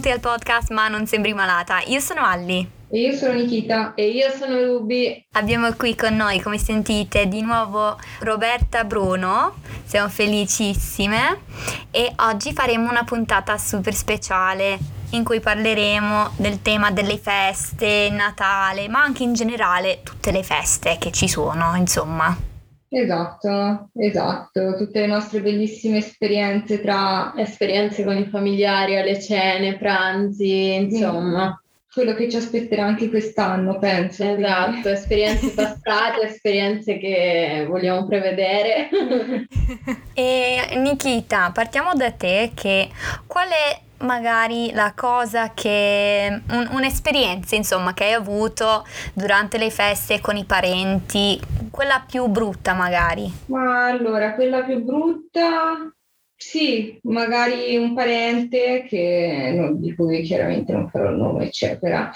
benvenuti al podcast Ma non sembri malata. Io sono Alli. E io sono Nikita. E io sono Ruby. Abbiamo qui con noi, come sentite, di nuovo Roberta Bruno. Siamo felicissime e oggi faremo una puntata super speciale in cui parleremo del tema delle feste, Natale, ma anche in generale tutte le feste che ci sono, insomma. Esatto, esatto, tutte le nostre bellissime esperienze tra esperienze con i familiari, alle cene, pranzi, insomma. Quello che ci aspetterà anche quest'anno, penso. Esatto, quindi. esperienze passate, esperienze che vogliamo prevedere. e Nikita, partiamo da te che qual è magari la cosa che un, un'esperienza insomma che hai avuto durante le feste con i parenti quella più brutta magari. Ma allora quella più brutta sì magari un parente che di cui chiaramente non farò il nome eccetera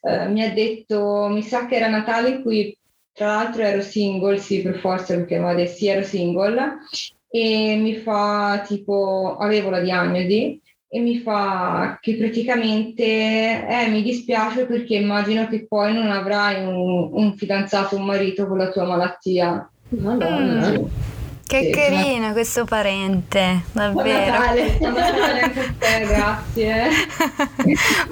eh, mi ha detto mi sa che era Natale cui tra l'altro ero single sì per forza perché mi ha sì ero single e mi fa tipo avevo la diagnosi e mi fa che praticamente eh, mi dispiace perché immagino che poi non avrai un, un fidanzato, un marito con la tua malattia. Madonna. Mm. Che sì, carino questo parente, davvero. Buon Natale, buon Natale anche a te, grazie.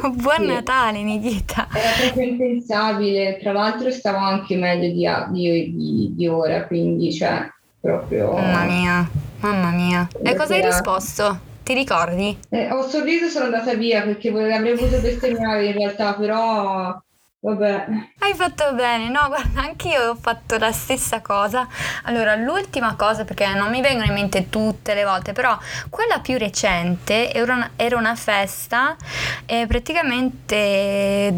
buon sì. Natale, Nikita. Era proprio impensabile, tra l'altro stavo anche meglio di, di, di, di ora, quindi cioè proprio... Mamma mia, mamma mia. E cosa hai risposto? Ti ricordi? Eh, ho sorriso e sono andata via perché avrei voluto bestemmiare in realtà, però vabbè. Hai fatto bene, no, guarda, anch'io ho fatto la stessa cosa. Allora, l'ultima cosa, perché non mi vengono in mente tutte le volte, però quella più recente era una, era una festa e praticamente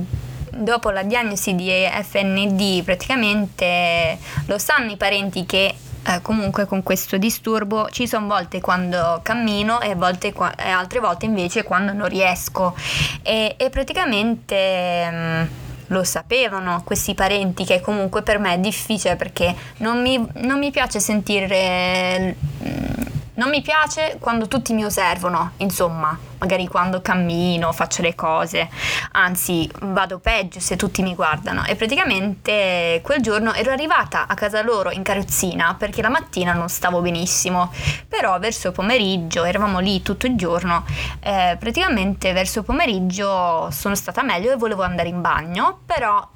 dopo la diagnosi di FND praticamente lo sanno i parenti che eh, comunque con questo disturbo ci sono volte quando cammino e, volte, e altre volte invece quando non riesco. E, e praticamente... Mh, mm, lo sapevano questi parenti che comunque per me è difficile perché non mi, non mi piace sentire mm, non mi piace quando tutti mi osservano, insomma, magari quando cammino, faccio le cose, anzi vado peggio se tutti mi guardano. E praticamente quel giorno ero arrivata a casa loro in carrozzina perché la mattina non stavo benissimo, però verso pomeriggio, eravamo lì tutto il giorno, eh, praticamente verso pomeriggio sono stata meglio e volevo andare in bagno, però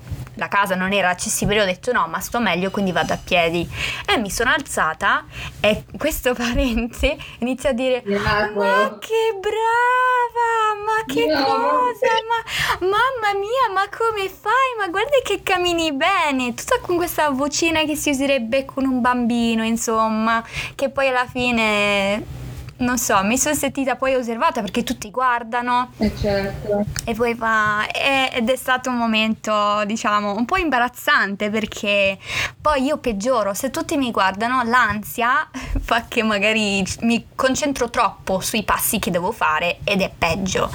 la casa non era accessibile, ho detto no, ma sto meglio, quindi vado a piedi. E mi sono alzata e questo parente inizia a dire, ma che brava, ma che no. cosa, ma mamma mia, ma come fai? Ma guarda che cammini bene, tutta con questa vocina che si userebbe con un bambino, insomma, che poi alla fine non so, mi sono sentita poi osservata perché tutti guardano. Eh certo. E poi fa. ed è stato un momento, diciamo, un po' imbarazzante perché poi io peggioro. Se tutti mi guardano, l'ansia fa che magari mi concentro troppo sui passi che devo fare ed è peggio.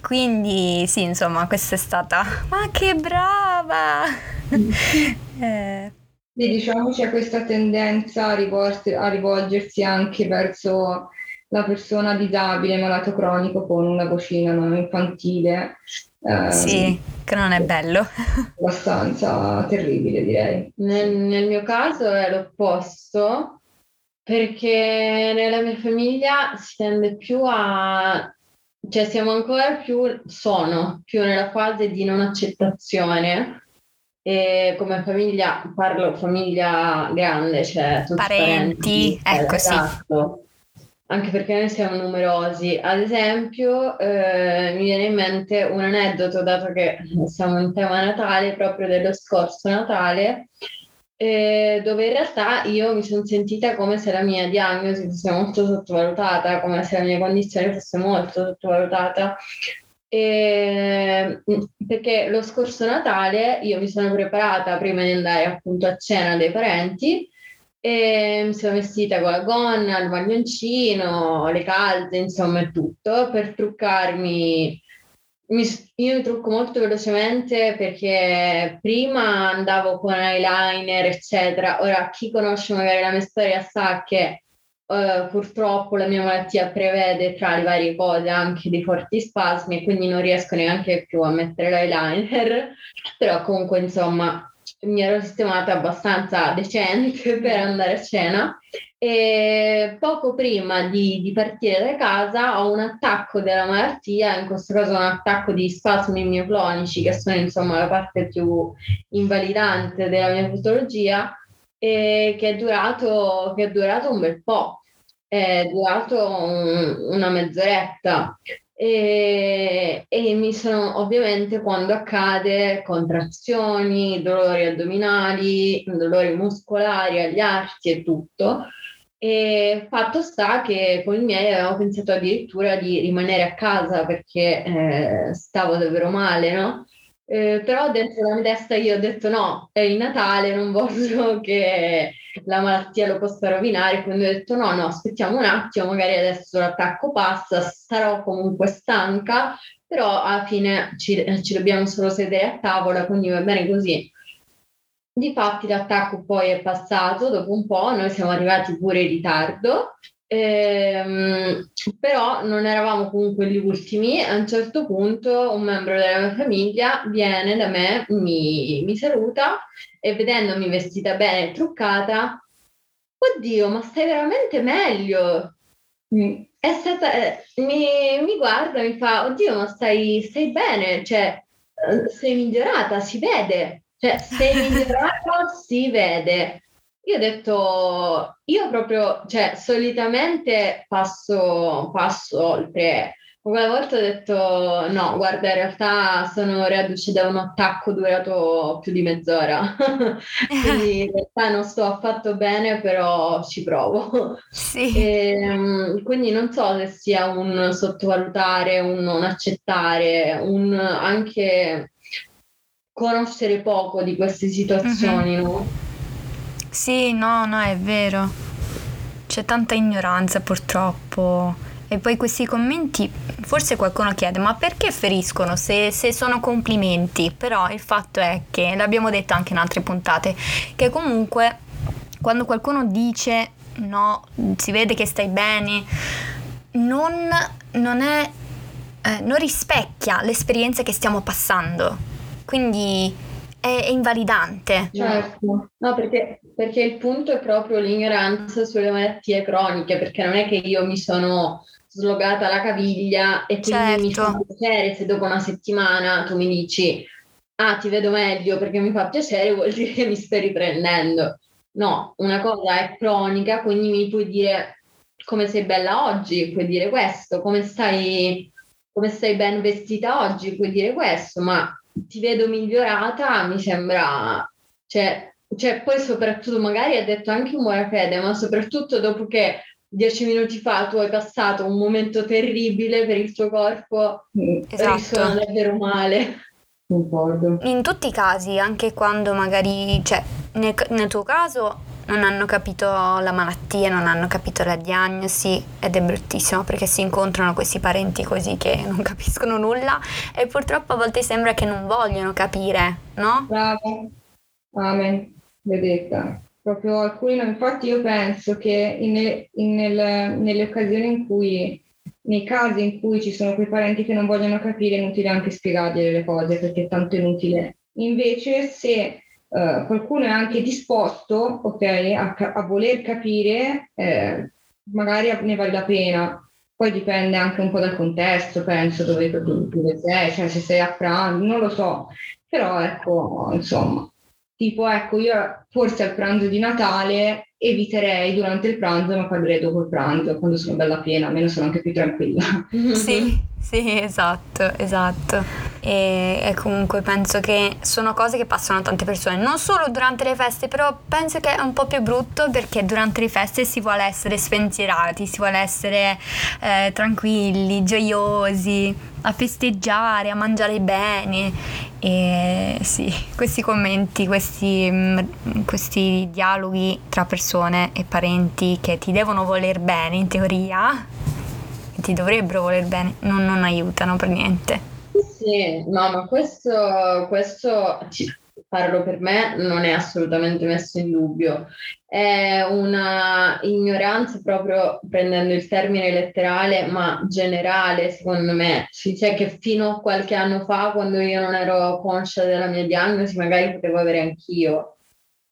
Quindi, sì, insomma, questa è stata. Ma che brava! eh. Sì, diciamo c'è questa tendenza a, a rivolgersi anche verso la persona disabile, malato cronico con una vocina non infantile. Eh, sì, che non è bello. abbastanza terribile direi. Nel, nel mio caso è l'opposto perché nella mia famiglia si tende più a cioè siamo ancora più sono più nella fase di non accettazione e come famiglia parlo famiglia grande cioè parenti, parenti ecco esatto. sì anche perché noi siamo numerosi. Ad esempio, eh, mi viene in mente un aneddoto, dato che siamo in tema Natale, proprio dello scorso Natale, eh, dove in realtà io mi sono sentita come se la mia diagnosi fosse molto sottovalutata, come se la mia condizione fosse molto sottovalutata. E, perché lo scorso Natale io mi sono preparata prima di andare appunto a cena dei parenti e mi sono vestita con la gonna, il maglioncino, le calze, insomma, e tutto per truccarmi. Mi, io mi trucco molto velocemente perché prima andavo con eyeliner, eccetera. Ora, chi conosce magari la mia storia sa che Uh, purtroppo la mia malattia prevede tra le varie cose anche dei forti spasmi quindi non riesco neanche più a mettere l'eyeliner, però comunque insomma mi ero sistemata abbastanza decente per andare a cena e poco prima di, di, partire da casa ho un attacco della malattia, in questo caso un attacco di spasmi mioclonici che sono insomma la parte più invalidante della mia patologia e che è durato, che è durato un bel po', è durato un, una mezz'oretta e, e, mi sono ovviamente quando accade contrazioni, dolori addominali, dolori muscolari agli arti e tutto. E fatto sta che con i miei avevo pensato addirittura di rimanere a casa perché eh, stavo davvero male, no? Eh, però dentro la mia testa io ho detto no, è il Natale, non voglio che la malattia lo possa rovinare, quindi ho detto no, no, aspettiamo un attimo, magari adesso l'attacco passa, sarò comunque stanca, però alla fine ci, ci dobbiamo solo sedere a tavola, quindi va bene così. Difatti l'attacco poi è passato dopo un po', noi siamo arrivati pure in ritardo Ehm, però non eravamo comunque gli ultimi. A un certo punto un membro della mia famiglia viene da me, mi, mi saluta e vedendomi vestita bene e truccata, oddio, ma stai veramente meglio. Mm. È stata, eh, mi, mi, guarda, mi fa, oddio, ma stai, stai bene, cioè, eh, sei migliorata, si vede, cioè, sei migliorata, si vede. Io ho detto, io proprio, cioè, solitamente passo, passo oltre. Quella volta ho detto, no, guarda, in realtà sono reduce da un attacco durato più di mezz'ora. quindi in realtà non sto affatto bene, però ci provo. Sì. E, ehm, quindi non so se sia un sottovalutare, un non accettare, un anche conoscere poco di queste situazioni, mm-hmm. no? Sì, no, no, è vero. C'è tanta ignoranza purtroppo. E poi questi commenti, forse qualcuno chiede, ma perché feriscono se, se, sono complimenti? Però il fatto è che, l'abbiamo detto anche in altre puntate, che comunque quando qualcuno dice no, si vede che stai bene, non, non è, eh, non rispecchia l'esperienza che stiamo passando. Quindi è, è invalidante. Certo, no, perché, perché il punto è proprio l'ignoranza sulle malattie croniche, perché non è che io mi sono slogata la caviglia e quindi certo. mi fa piacere se dopo una settimana tu mi dici ah ti vedo meglio perché mi fa piacere vuol dire che mi stai riprendendo. No, una cosa è cronica, quindi mi puoi dire come sei bella oggi, puoi dire questo, come stai, come stai ben vestita oggi, puoi dire questo, ma ti vedo migliorata, mi sembra, cioè, cioè poi soprattutto magari ha detto anche buona fede, ma soprattutto dopo che dieci minuti fa tu hai passato un momento terribile per il tuo corpo, esatto. risuona davvero male. Concordo. In tutti i casi, anche quando magari, cioè, nel, nel tuo caso non hanno capito la malattia, non hanno capito la diagnosi ed è bruttissimo perché si incontrano questi parenti così che non capiscono nulla e purtroppo a volte sembra che non vogliono capire, no? Bravo, amen, vedetta. Proprio alcuni, infatti io penso che in, in, nel, nelle occasioni in cui, nei casi in cui ci sono quei parenti che non vogliono capire, è inutile anche spiegargli le cose perché è tanto inutile. Invece se Uh, qualcuno è anche disposto okay, a, a, voler capire, eh, magari ne vale la pena. Poi dipende anche un po' dal contesto, penso, dove, dove sei, cioè se sei a pranzo, non lo so. Però ecco, insomma, tipo ecco, io forse al pranzo di Natale eviterei durante il pranzo, ma parlerei dopo il pranzo, quando sono bella piena, almeno sono anche più tranquilla. Sì, sì, esatto, esatto e, e, comunque penso che sono cose che passano a tante persone, non solo durante le feste, però penso che è un po' più brutto perché durante le feste si vuole essere spensierati, si vuole essere eh, tranquilli, gioiosi, a festeggiare, a mangiare bene e sì, questi commenti, questi, mm, questi dialoghi tra persone e parenti che ti devono voler bene in teoria, ti dovrebbero voler bene, non, non aiutano per niente. Sì, no, ma questo, questo parlo per me, non è assolutamente messo in dubbio. È una ignoranza proprio prendendo il termine letterale, ma generale, secondo me. Cioè che fino a qualche anno fa, quando io non ero conscia della mia diagnosi, magari potevo avere anch'io.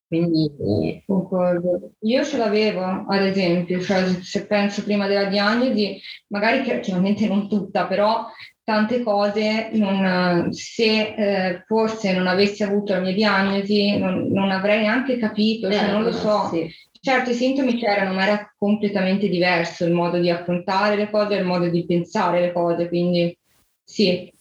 Quindi concordo. Io ce l'avevo, ad esempio, cioè, se penso prima della diagnosi, magari chiaramente non tutta, però tante cose, non, se eh, forse non avessi avuto la mia diagnosi, non, non avrei neanche capito, cioè, non lo so. Sì. Certo, i sintomi c'erano, ma era completamente diverso il modo di affrontare le cose, il modo di pensare le cose, quindi sì.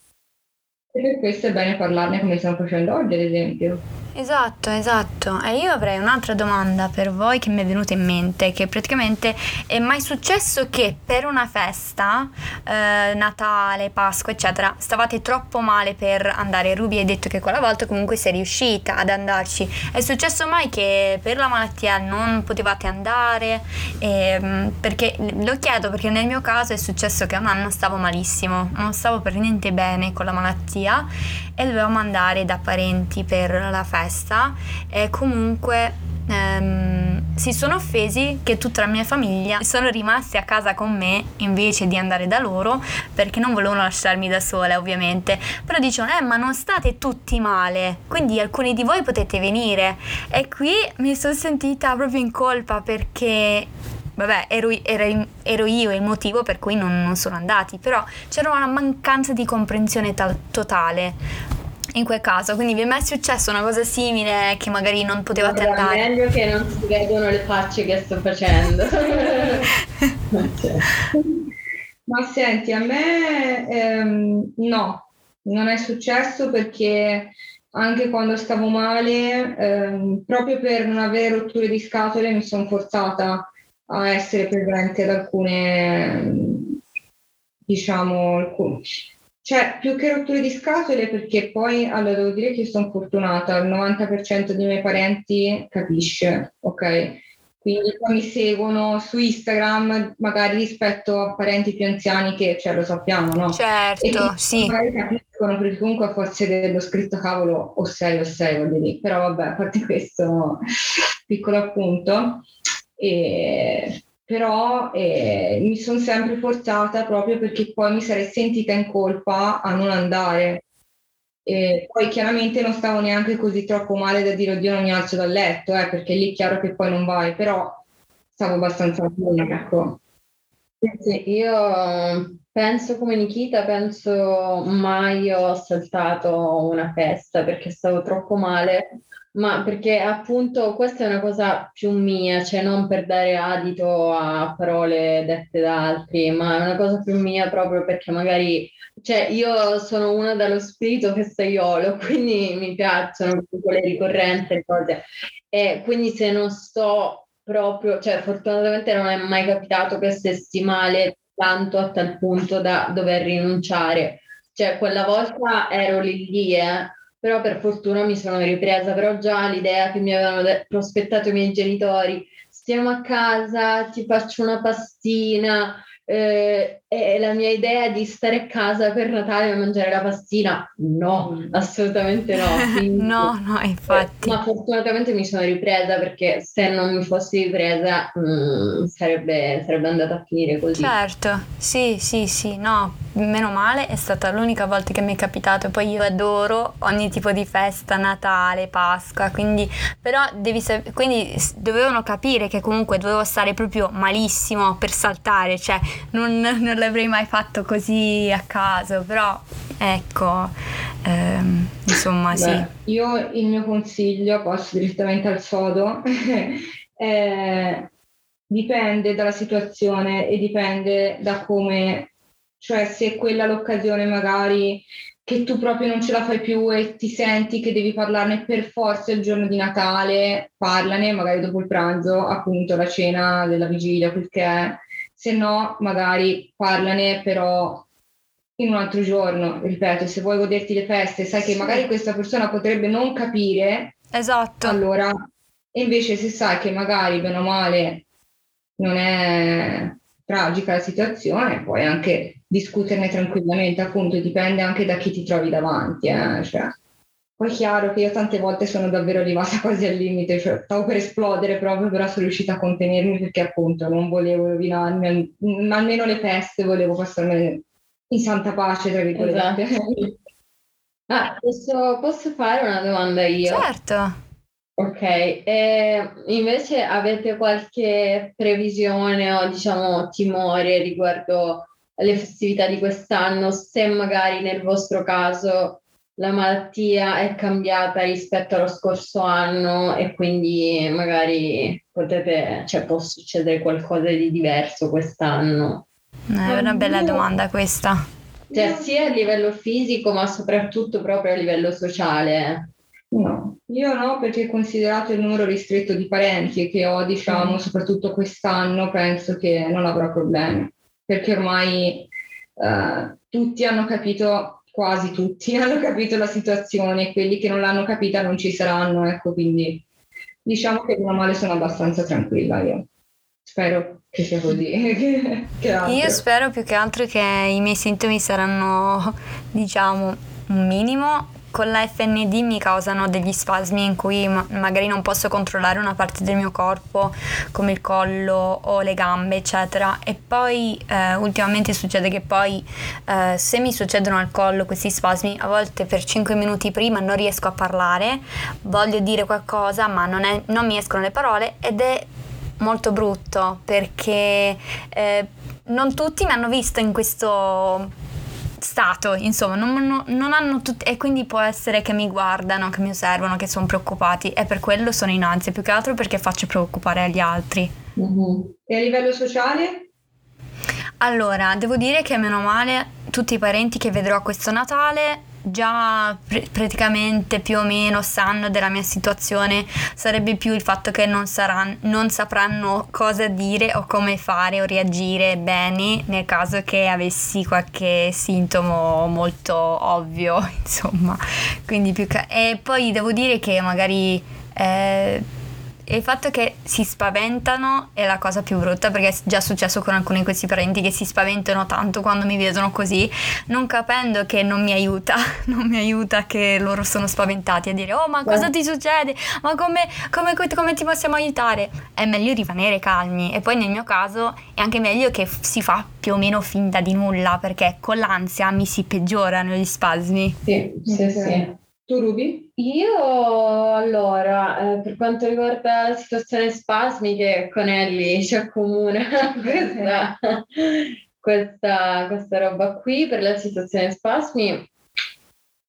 E per questo è bene parlarne come stiamo facendo oggi, ad esempio. Esatto, esatto. E io avrei un'altra domanda per voi che mi è venuta in mente, che praticamente è mai successo che per una festa, eh, Natale, Pasqua, eccetera, stavate troppo male per andare? Ruby hai detto che quella volta comunque sei riuscita ad andarci. È successo mai che per la malattia non potevate andare? Eh, perché lo chiedo perché nel mio caso è successo che un anno stavo malissimo, non stavo per niente bene con la malattia e dovevamo andare da parenti per la festa e comunque ehm, si sono offesi che tutta la mia famiglia sono rimasti a casa con me invece di andare da loro perché non volevano lasciarmi da sola ovviamente. Però dicevano eh ma non state tutti male quindi alcuni di voi potete venire. E qui mi sono sentita proprio in colpa perché vabbè, ero, ero, ero, io il motivo per cui non, non, sono andati, però c'era una mancanza di comprensione ta- totale in quel caso, quindi vi è mai successo una cosa simile che magari non potevate Guarda, andare? È meglio che non si vedono le facce che sto facendo. Ma senti, a me ehm, no, non è successo perché anche quando stavo male, ehm, proprio per non avere rotture di scatole, mi sono forzata a essere presente ad alcune, diciamo, alcune. Cioè più che rotture di scatole perché poi, allora devo dire che sono fortunata, il 90% dei miei parenti capisce, ok? Quindi poi mi seguono su Instagram magari rispetto a parenti più anziani che, cioè lo sappiamo, no? Certo, sì. Magari capiscono perché comunque a forza dello scritto cavolo o sei o sei, voglio dire. Però vabbè, a parte questo piccolo appunto. E, però eh, mi sono sempre forzata proprio perché poi mi sarei sentita in colpa a non andare. E poi chiaramente non stavo neanche così troppo male da dire oddio non mi alzo dal letto, eh, perché lì è chiaro che poi non vai, però stavo abbastanza bene, ecco. Sì, io penso come Nikita, penso mai ho saltato una festa perché stavo troppo male ma perché appunto questa è una cosa più mia, cioè non per dare adito a parole dette da altri, ma è una cosa più mia proprio perché magari, cioè io sono una dallo spirito festaiolo, quindi mi piacciono quelle ricorrenze e cose. E quindi se non sto proprio, cioè fortunatamente non è mai capitato che stessi male tanto a tal punto da dover rinunciare. Cioè quella volta ero lì lì, eh però per fortuna mi sono ripresa, però già l'idea che mi avevano de- prospettato i miei genitori, stiamo a casa, ti faccio una pastina, eh, e la mia idea di stare a casa per Natale e mangiare la pastina, no, mm. assolutamente no. Quindi, no, no, infatti. Eh, ma fortunatamente mi sono ripresa perché se non mi fossi ripresa mh, mm, sarebbe, sarebbe andata a finire così. Certo, sì, sì, sì, no, meno male, è stata l'unica volta che mi è capitato. Poi io adoro ogni tipo di festa, Natale, Pasqua, quindi però devi sap- quindi dovevano capire che comunque dovevo stare proprio malissimo per saltare, cioè non, non l'avrei mai fatto così a caso, però ecco, ehm, insomma Beh, sì. Io il mio consiglio, passo direttamente al sodo, eh, dipende dalla situazione e dipende da come, cioè se quella l'occasione magari che tu proprio non ce la fai più e ti senti che devi parlarne per forza il giorno di Natale, parlane magari dopo il pranzo, appunto la cena della vigilia, quel che è. Se no magari parlane però in un altro giorno, ripeto, se vuoi goderti le feste, sai che magari questa persona potrebbe non capire, esatto. allora invece se sai che magari bene o male non è tragica la situazione, puoi anche discuterne tranquillamente, appunto dipende anche da chi ti trovi davanti, eh? cioè, Poi è chiaro che io tante volte sono davvero arrivata quasi al limite, cioè stavo per esplodere proprio, però sono riuscita a contenermi perché appunto non volevo rovinarmi, ma almeno le feste volevo passarmi in santa pace, tra virgolette. Esatto. Ah, posso, posso fare una domanda io? Certo. Ok, e invece avete qualche previsione o diciamo timore riguardo alle festività di quest'anno, se magari nel vostro caso la malattia è cambiata rispetto allo scorso anno e quindi magari potete, cioè può succedere qualcosa di diverso quest'anno? È una bella domanda questa. Cioè sia a livello fisico ma soprattutto proprio a livello sociale. No, io no, perché considerato il numero ristretto di parenti che ho, diciamo, mm. soprattutto quest'anno, penso che non avrò problemi, perché ormai eh, tutti hanno capito, quasi tutti hanno capito la situazione, quelli che non l'hanno capita non ci saranno, ecco, quindi diciamo che meno male sono abbastanza tranquilla io. Spero che sia così. io spero più che altro che i miei sintomi saranno, diciamo, un minimo con la FND mi causano degli spasmi in cui ma- magari non posso controllare una parte del mio corpo come il collo o le gambe eccetera. E poi eh, ultimamente succede che poi eh, se mi succedono al collo questi spasmi a volte per 5 minuti prima non riesco a parlare voglio dire qualcosa ma non, è, non mi escono le parole ed è molto brutto perché eh, non tutti mi hanno visto in questo stato, insomma, non, non, hanno tutti, e quindi può essere che mi guardano, che mi osservano, che sono preoccupati e per quello sono in ansia, più che altro perché faccio preoccupare agli altri. Mm-hmm. E a livello sociale? Allora, devo dire che meno male tutti i parenti che vedrò questo Natale già pr- praticamente più o meno sanno della mia situazione, sarebbe più il fatto che non, saranno, non sapranno cosa dire o come fare o reagire bene nel caso che avessi qualche sintomo molto ovvio, insomma. Quindi più che... E poi devo dire che magari... Eh, e il fatto che si spaventano è la cosa più brutta perché è già successo con alcuni di questi parenti che si spaventano tanto quando mi vedono così, non capendo che non mi aiuta, non mi aiuta che loro sono spaventati a dire oh ma cosa ti succede? Ma come, come, come ti possiamo aiutare? È meglio rimanere calmi e poi nel mio caso è anche meglio che si fa più o meno finta di nulla perché con l'ansia mi si peggiorano gli spasmi. Sì, sì, sì. Tu Ruby? Io allora, eh, per quanto riguarda la situazione spasmi che con Ellie ci accomuna questa, questa, questa roba qui, per la situazione spasmi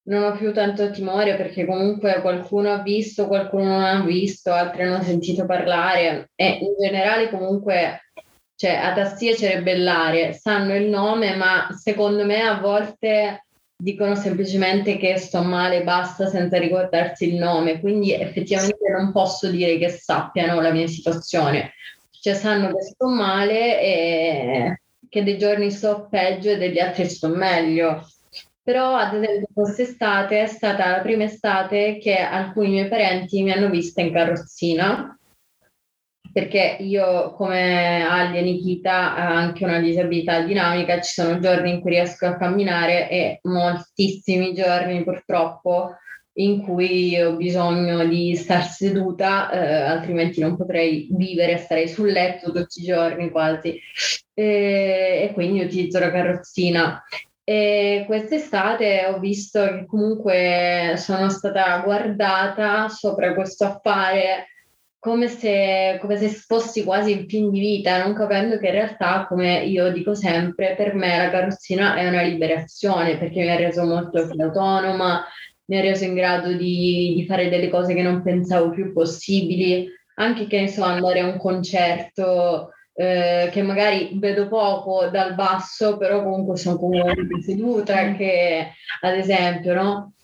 non ho più tanto timore perché comunque qualcuno ha visto, qualcuno non ha visto, altri hanno sentito parlare. E in generale comunque cioè, a tastiere cerebellare sanno il nome, ma secondo me a volte dicono semplicemente che sto male, basta, senza ricordarsi il nome. Quindi effettivamente non posso dire che sappiano la mia situazione. Cioè sanno che sto male e che dei giorni sto peggio e degli altri sto meglio. Però ad esempio quest'estate è stata la prima estate che alcuni miei parenti mi hanno vista in carrozzina perché io come Ali e Nikita ho anche una disabilità dinamica, ci sono giorni in cui riesco a camminare e moltissimi giorni purtroppo in cui ho bisogno di star seduta, eh, altrimenti non potrei vivere, starei sul letto tutti i giorni quasi. E, e quindi utilizzo la carrozzina. E quest'estate ho visto che comunque sono stata guardata sopra questo affare come se, come se fossi quasi in fin di vita, non capendo che in realtà, come io dico sempre, per me la carrozzina è una liberazione perché mi ha reso molto più autonoma, mi ha reso in grado di, di fare delle cose che non pensavo più possibili, anche che ne so, andare a un concerto eh, che magari vedo poco dal basso, però comunque sono comunque seduta, che ad esempio, no?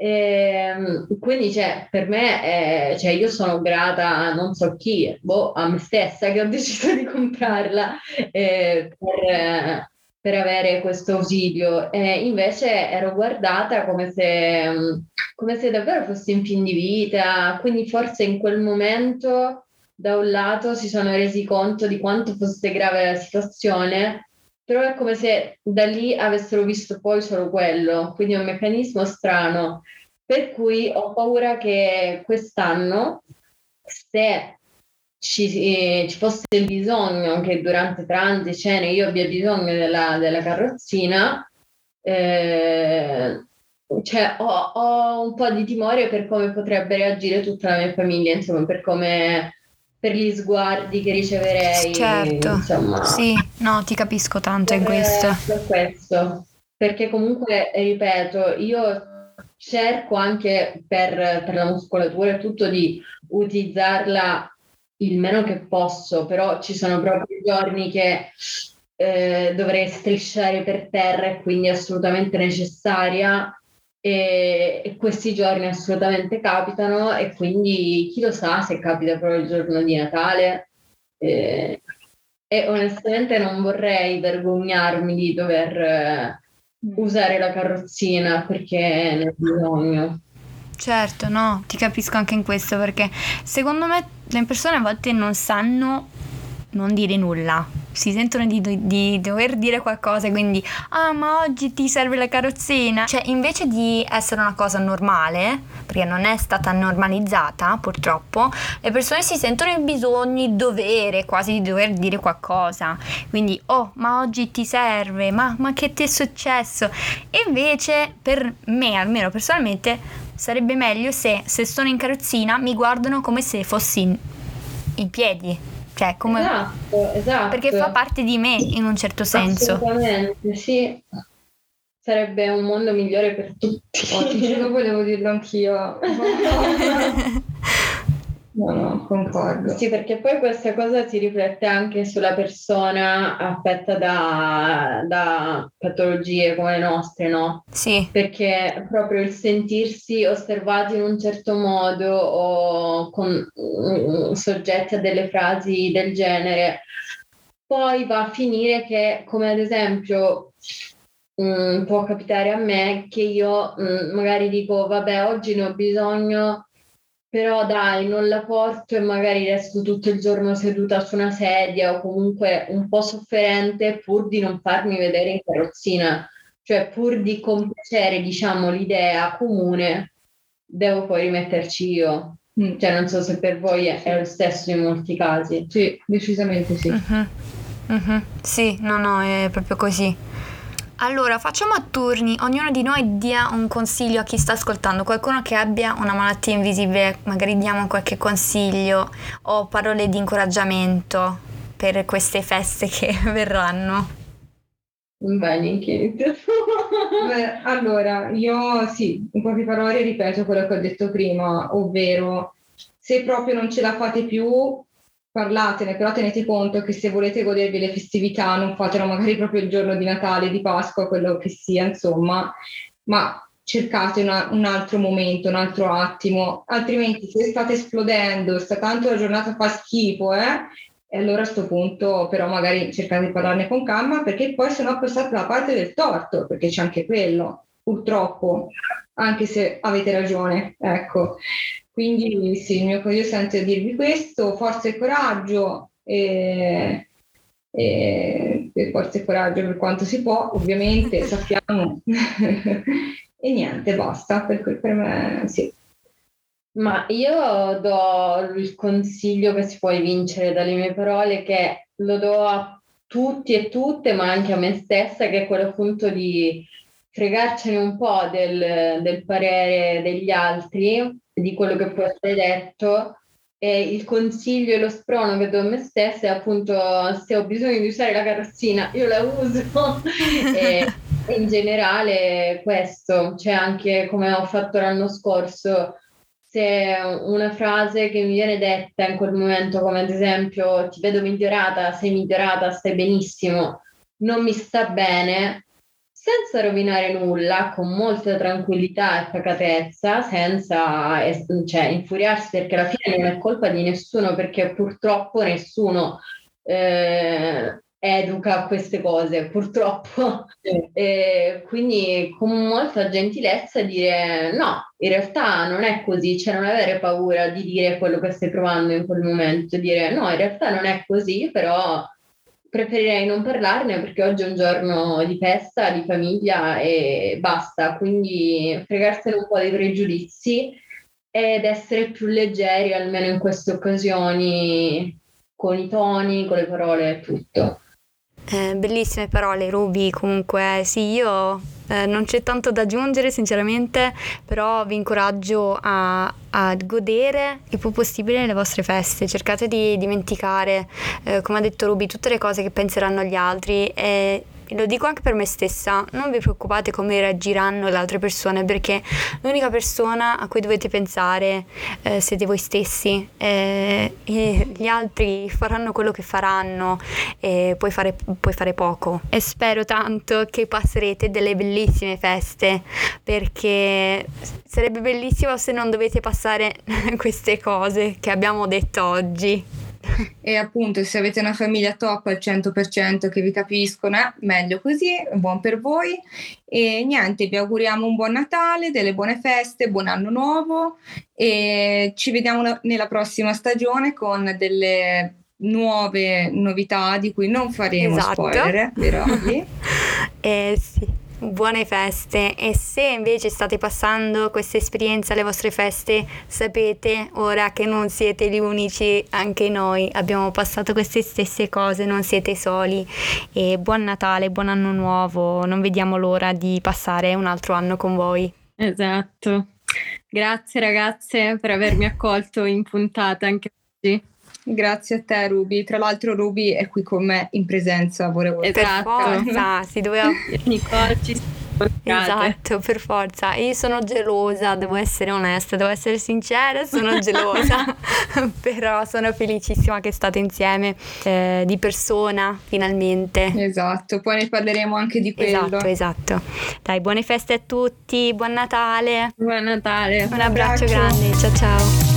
E, ehm, quindi cioè, per me, eh, cioè, io sono grata a non so chi, boh, a me stessa che ho deciso di comprarla eh, per, per, avere questo ausilio. Invece ero guardata come se, come se davvero fossi in fin di vita, quindi forse in quel momento da un lato si sono resi conto di quanto fosse grave la situazione però è come se da lì avessero visto poi solo quello, quindi è un meccanismo strano. Per cui ho paura che quest'anno, se ci, eh, ci fosse bisogno che durante pranzi, cene, io abbia bisogno della, della carrozzina, eh, cioè, ho, ho, un po' di timore per come potrebbe reagire tutta la mia famiglia, insomma, per come per gli sguardi che riceverei. Certo, insomma, sì, no, ti capisco tanto in questo. Per questo, perché comunque, ripeto, io cerco anche per, per la muscolatura e tutto di utilizzarla il meno che posso, però ci sono proprio giorni che eh, dovrei strisciare per terra e quindi è assolutamente necessaria e, e, questi giorni assolutamente capitano e quindi chi lo sa se capita proprio il giorno di Natale e, e onestamente non vorrei vergognarmi di dover eh, usare la carrozzina perché ne ho bisogno. Certo, no, ti capisco anche in questo perché secondo me le persone a volte non sanno non dire nulla, si sentono di, di, dover dire qualcosa, quindi ah ma oggi ti serve la carrozzina, cioè invece di essere una cosa normale, perché non è stata normalizzata purtroppo, le persone si sentono il bisogno, il dovere quasi di dover dire qualcosa, quindi oh ma oggi ti serve, ma, ma che ti è successo? Invece per me almeno personalmente sarebbe meglio se se sono in carrozzina mi guardano come se fossi in, in piedi cioè, come... Esatto, esatto. Perché fa parte di me in un certo senso. Assolutamente, sì. Sarebbe un mondo migliore per tutti. Oh, ti giuro, volevo dirlo anch'io. No, no, concordo. Sì, perché poi questa cosa si riflette anche sulla persona affetta da, da patologie come le nostre, no? Sì. Perché proprio il sentirsi osservati in un certo modo o con, uh, soggetti a delle frasi del genere, poi va a finire che, come ad esempio, um, può capitare a me che io um, magari dico, vabbè, oggi ne ho bisogno però dai, non la porto e magari resto tutto il giorno seduta su una sedia o comunque un po' sofferente pur di non farmi vedere in carrozzina, cioè pur di compiacere, diciamo, l'idea comune, devo poi rimetterci io. Mm. Cioè, non so se per voi è, è, lo stesso in molti casi. Sì, decisamente sì. Uh-huh. Uh-huh. Sì, no, no, è proprio così. Allora, facciamo a turni, ognuno di noi dia un consiglio a chi sta ascoltando, qualcuno che abbia una malattia invisibile, magari diamo qualche consiglio o parole di incoraggiamento per queste feste che verranno. Bene, Beh, allora, io sì, in poche parole ripeto quello che ho detto prima, ovvero se proprio non ce la fate più, parlatene, però tenete conto che se volete godervi le festività non fatelo magari proprio il giorno di Natale, di Pasqua, quello che sia, insomma, ma cercate una, un altro momento, un altro attimo, altrimenti se state esplodendo, sta tanto la giornata fa schifo, eh? E allora a questo punto però magari cercate di parlarne con calma perché poi sennò passate la parte del torto, perché c'è anche quello, purtroppo, anche se avete ragione, ecco. Quindi sì, il mio consiglio sento dirvi questo, forza e coraggio e, e, e forza e coraggio per quanto si può, ovviamente sappiamo. e niente, basta, per, per me sì. Ma io do il consiglio che si può vincere dalle mie parole, che lo do a tutti e tutte, ma anche a me stessa, che è quello appunto di fregarcene un po' del, del parere degli altri di quello che può essere detto e il consiglio e lo sprono che do a me stessa è appunto se ho bisogno di usare la carrozzina io la uso. E, in generale questo c'è anche come ho fatto l'anno scorso se una frase che mi viene detta in quel momento come ad esempio ti vedo migliorata sei migliorata stai benissimo non mi sta bene senza rovinare nulla, con molta tranquillità e pacatezza, senza cioè, infuriarsi perché alla fine non è colpa di nessuno, perché purtroppo nessuno eh, educa queste cose, purtroppo. E quindi con molta gentilezza dire no, in realtà non è così, cioè non avere paura di dire quello che stai provando in quel momento, dire no, in realtà non è così, però preferirei non parlarne perché oggi è un giorno di festa, di famiglia e basta, quindi fregarsene un po' dei pregiudizi ed essere più leggeri almeno in queste occasioni con i toni, con le parole e tutto. Eh, bellissime parole, Ruby. Comunque, sì, io eh, non c'è tanto da aggiungere, sinceramente, però vi incoraggio a, a, godere il più possibile le vostre feste. Cercate di dimenticare, eh, come ha detto Ruby, tutte le cose che penseranno gli altri e lo dico anche per me stessa, non vi preoccupate come reagiranno le altre persone perché l'unica persona a cui dovete pensare eh, siete voi stessi eh, e gli altri faranno quello che faranno e puoi fare, puoi fare poco. E spero tanto che passerete delle bellissime feste perché sarebbe bellissimo se non dovete passare queste cose che abbiamo detto oggi e appunto se avete una famiglia top al 100% che vi capiscono, eh, meglio così, buon per voi e niente, vi auguriamo un buon Natale, delle buone feste, buon anno nuovo e ci vediamo nella prossima stagione con delle nuove novità di cui non faremo esatto. spoiler, vero? eh sì buone feste. E se invece state passando questa esperienza alle vostre feste sapete ora che non siete gli unici anche noi abbiamo passato queste stesse cose non siete soli. E buon Natale buon anno nuovo non vediamo l'ora di passare un altro anno con voi. Esatto. Grazie ragazze per avermi accolto in puntata anche oggi Grazie a te Ruby, tra l'altro Ruby è qui con me in presenza, volevo esatto. Per forza, si doveva... Nicole ci Esatto, per forza. Io sono gelosa, devo essere onesta, devo essere sincera, sono gelosa, però sono felicissima che state insieme eh, di persona finalmente. Esatto, poi ne parleremo anche di quello. Esatto, esatto. Dai, buone feste a tutti, buon Natale. Buon Natale. Un abbraccio grande, ciao ciao.